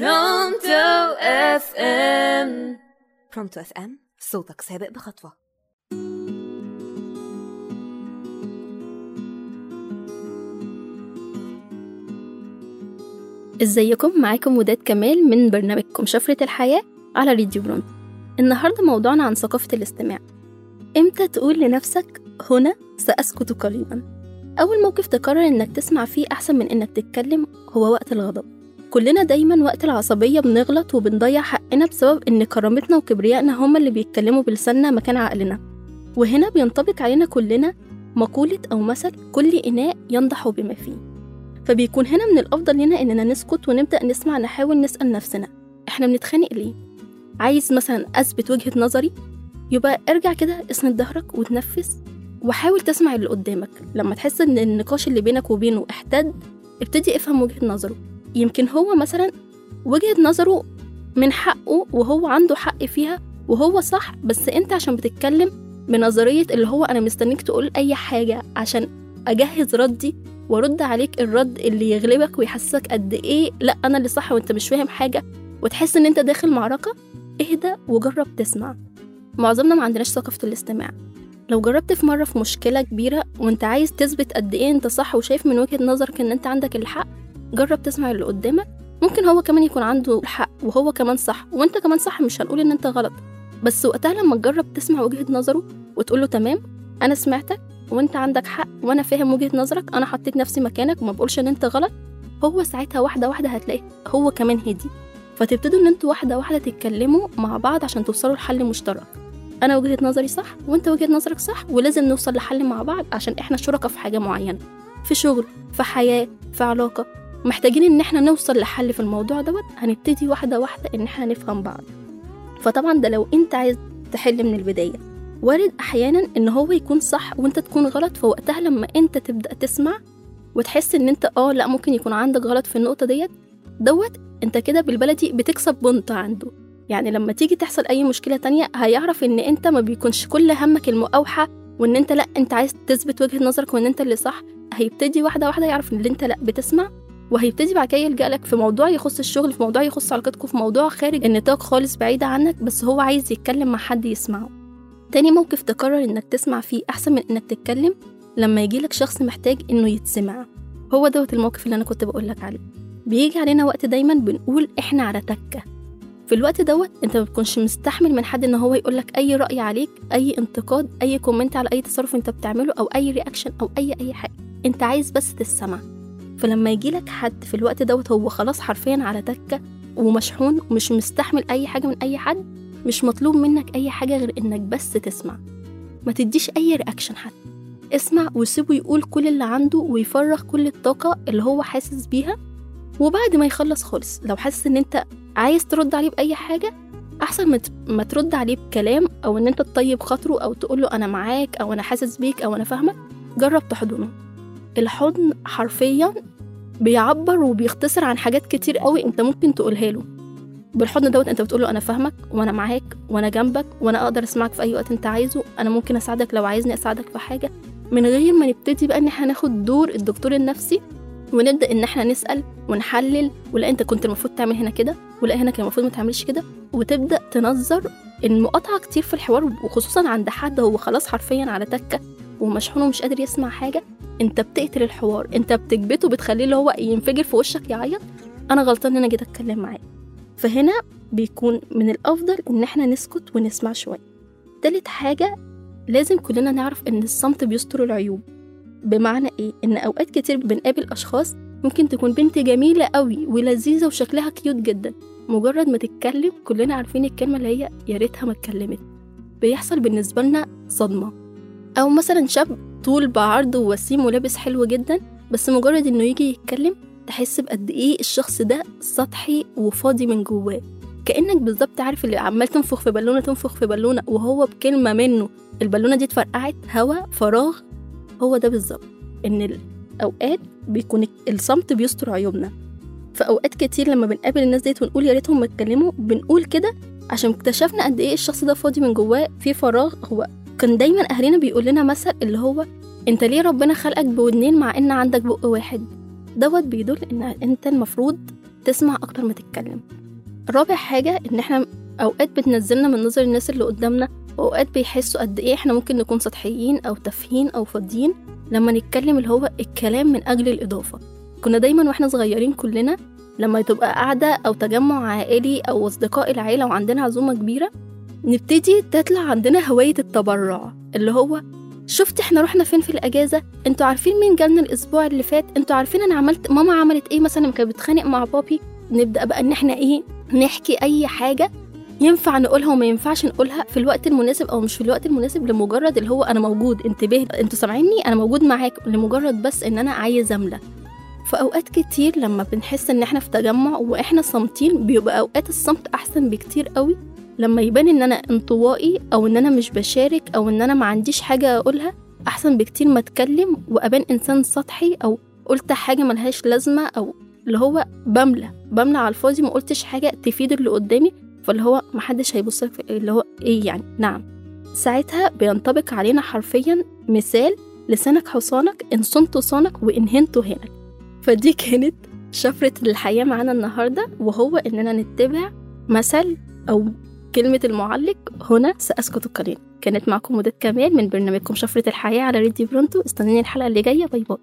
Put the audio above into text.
برونتو FM برونتو FM صوتك سابق بخطوة. ازيكم؟ معاكم وداد كمال من برنامجكم شفرة الحياة على راديو برونتو النهاردة موضوعنا عن ثقافة الاستماع. إمتى تقول لنفسك هنا سأسكت قليلا أول موقف تقرر إنك تسمع فيه أحسن من إنك تتكلم هو وقت الغضب. كلنا دايما وقت العصبية بنغلط وبنضيع حقنا بسبب إن كرامتنا وكبريائنا هما اللي بيتكلموا بلساننا مكان عقلنا. وهنا بينطبق علينا كلنا مقولة أو مثل كل إناء ينضح بما فيه. فبيكون هنا من الأفضل لنا إننا نسكت ونبدأ نسمع نحاول نسأل نفسنا إحنا بنتخانق ليه؟ عايز مثلا أثبت وجهة نظري؟ يبقى ارجع كده اسند ظهرك وتنفس وحاول تسمع اللي قدامك. لما تحس إن النقاش اللي بينك وبينه احتد ابتدي افهم وجهة نظره. يمكن هو مثلا وجهة نظره من حقه وهو عنده حق فيها وهو صح بس أنت عشان بتتكلم بنظرية اللي هو أنا مستنيك تقول أي حاجة عشان أجهز ردي وأرد عليك الرد اللي يغلبك ويحسسك قد إيه لأ أنا اللي صح وأنت مش فاهم حاجة وتحس إن أنت داخل معركة اهدى وجرب تسمع. معظمنا ما عندناش ثقافة الاستماع. لو جربت في مرة في مشكلة كبيرة وأنت عايز تثبت قد إيه أنت صح وشايف من وجهة نظرك إن أنت عندك الحق جرب تسمع اللي قدامك. ممكن هو كمان يكون عنده الحق وهو كمان صح وانت كمان صح مش هنقول إن أنت غلط. بس وقتها لما تجرب تسمع وجهة نظره وتقول له تمام أنا سمعتك وأنت عندك حق وأنا فاهم وجهة نظرك أنا حطيت نفسي مكانك وما بقولش إن أنت غلط هو ساعتها واحدة واحدة هتلاقي هو كمان هدي فتبتدوا إن أنتوا واحدة واحدة تتكلموا مع بعض عشان توصلوا لحل مشترك. أنا وجهة نظري صح وأنت وجهة نظرك صح ولازم نوصل لحل مع بعض عشان إحنا شركاء في حاجة معينة في شغل في حياة في علاقة محتاجين إن إحنا نوصل لحل في الموضوع دوت هنبتدي واحدة واحدة إن إحنا نفهم بعض. فطبعا ده لو أنت عايز تحل من البداية. وارد أحيانا إن هو يكون صح وأنت تكون غلط فوقتها لما أنت تبدأ تسمع وتحس إن أنت آه لأ ممكن يكون عندك غلط في النقطة ديت دوت أنت كده بالبلدي بتكسب بنط عنده. يعني لما تيجي تحصل أي مشكلة تانية هيعرف إن أنت ما بيكونش كل همك المقاوحة وإن أنت لأ أنت عايز تثبت وجهة نظرك وإن أنت اللي صح. هيبتدي واحدة واحدة يعرف إن أنت لأ بتسمع وهيبتدي بعد كده يلجأ لك في موضوع يخص الشغل في موضوع يخص علاقتكم في موضوع خارج النطاق خالص بعيد عنك بس هو عايز يتكلم مع حد يسمعه. تاني موقف تقرر إنك تسمع فيه أحسن من إنك تتكلم لما يجيلك شخص محتاج إنه يتسمع. هو دوت الموقف اللي أنا كنت بقولك عليه. بيجي علينا وقت دايما بنقول إحنا على تكة. في الوقت دوت أنت ما بتكونش مستحمل من حد إن هو يقول لك أي رأي عليك أي انتقاد أي comment على أي تصرف أنت بتعمله أو أي reaction أو أي أي حاجة. أنت عايز بس تسمع. فلما يجي لك حد في الوقت دوت هو خلاص حرفيا على تكة ومشحون ومش مستحمل أي حاجة من أي حد مش مطلوب منك أي حاجة غير إنك بس تسمع. ما تديش أي reaction حتى. اسمع وسيبه يقول كل اللي عنده ويفرغ كل الطاقة اللي هو حاسس بيها وبعد ما يخلص خالص. لو حاسس إن أنت عايز ترد عليه بأي حاجة أحسن ما ترد عليه بكلام أو إن أنت تطيب خاطره أو تقول له أنا معاك أو أنا حاسس بيك أو أنا فاهمك جرب تحضنه. الحضن حرفيا بيعبر وبيختصر عن حاجات كتير قوي أنت ممكن تقولها له. بالحضن دوت أنت بتقول له أنا فاهمك وأنا معاك وأنا جنبك وأنا أقدر أسمعك في أي وقت أنت عايزه أنا ممكن أساعدك لو عايزني أساعدك في حاجة. من غير ما نبتدي بقى إن إحنا ناخد دور الدكتور النفسي ونبدأ إن إحنا نسأل ونحلل ولا أنت كنت المفروض تعمل هنا كده ولا هنا كان المفروض ما تعملش كده وتبدأ تنظر المقاطعه كتير في الحوار وخصوصا عند حد هو خلاص حرفيا على تكة ومشحون ومش قادر يسمع حاجة. انت بتقتل الحوار انت بتكبته بتخليه اللي هو ينفجر في وشك يعيط؟ أنا غلطان إن أنا جيت اتكلم معاه. فهنا بيكون من الأفضل إن إحنا نسكت ونسمع شوية. تالت حاجة لازم كلنا نعرف إن الصمت بيستر العيوب. بمعنى إيه؟ إن أوقات كتير بنقابل أشخاص ممكن تكون بنت جميلة قوي ولذيذة وشكلها كيوت جدا. مجرد ما تتكلم كلنا عارفين الكلمة اللي هي يا ريتها ما اتكلمت. بيحصل بالنسبة لنا صدمة. أو مثلا شاب طول بعرض ووسيم ولابس حلو جدا بس مجرد إنه يجي يتكلم تحس بقد إيه الشخص ده سطحي وفاضي من جواه. كأنك بالظبط عارف اللي عمال تنفخ في بالونة تنفخ في بالونة وهو بكلمة منه البالونة دي اتفرقعت هوا فراغ. هو ده بالظبط إن الاوقات بيكون الصمت بيستر عيوبنا. في اوقات كتير لما بنقابل الناس ديت ونقول يا ريتهم ما اتكلموا بنقول كده عشان اكتشفنا قد إيه الشخص ده فاضي من جواه في فراغ هو كان دايما أهالينا بيقول لنا مثل اللي هو أنت ليه ربنا خلقك بودنين مع إن عندك بق واحد؟ دوت بيدل إن أنت المفروض تسمع أكتر ما تتكلم. رابع حاجة إن إحنا أوقات بتنزلنا من نظر الناس اللي قدامنا وأوقات بيحسوا قد إيه إحنا ممكن نكون سطحيين أو تافهين أو فاضيين لما نتكلم اللي هو الكلام من أجل الإضافة. كنا دايما وإحنا صغيرين كلنا لما تبقى قاعدة أو تجمع عائلي أو أصدقاء العيلة وعندنا عزومة كبيرة نبتدي تطلع عندنا هواية التبرع اللي هو شفت إحنا رحنا فين في الأجازة؟ أنتوا عارفين مين جالنا الأسبوع اللي فات؟ أنتوا عارفين أنا عملت ماما عملت إيه مثلا؟ كانت بتتخانق مع بابي. نبدأ بقى إن إحنا إيه نحكي أي حاجة ينفع نقولها وما ينفعش نقولها في الوقت المناسب أو مش في الوقت المناسب لمجرد اللي هو أنا موجود. انتباه أنتوا سامعيني؟ أنا موجود معاك لمجرد بس إن أنا عايز املى فأوقات كتير لما بنحس إن إحنا في تجمع وإحنا صامتين بيبقى أوقات الصمت أحسن بكتير قوي. لما يبان إن أنا انطوائي أو إن أنا مش بشارك أو إن أنا ما عنديش حاجة أقولها أحسن بكتير ما أتكلم وأبان إنسان سطحي أو قلت حاجة ملهاش لازمة أو اللي هو بملى بملى على الفاضي ما قلتش حاجة تفيد اللي قدامي فاللي هو محدش هيبص لك اللي هو إيه يعني؟ نعم. ساعتها بينطبق علينا حرفيا مثال لسانك حصانك إن صنته صانك وإن هنته هانك فدي كانت شفرة الحياة معانا النهاردة وهو إننا نتبع مثل أو كلمة المعلق هنا سأسكت قليلا. كانت معكم وداد كمال من برنامجكم شفرة الحياة على راديو برونتو. استنوني الحلقة اللي جاية. bye bye.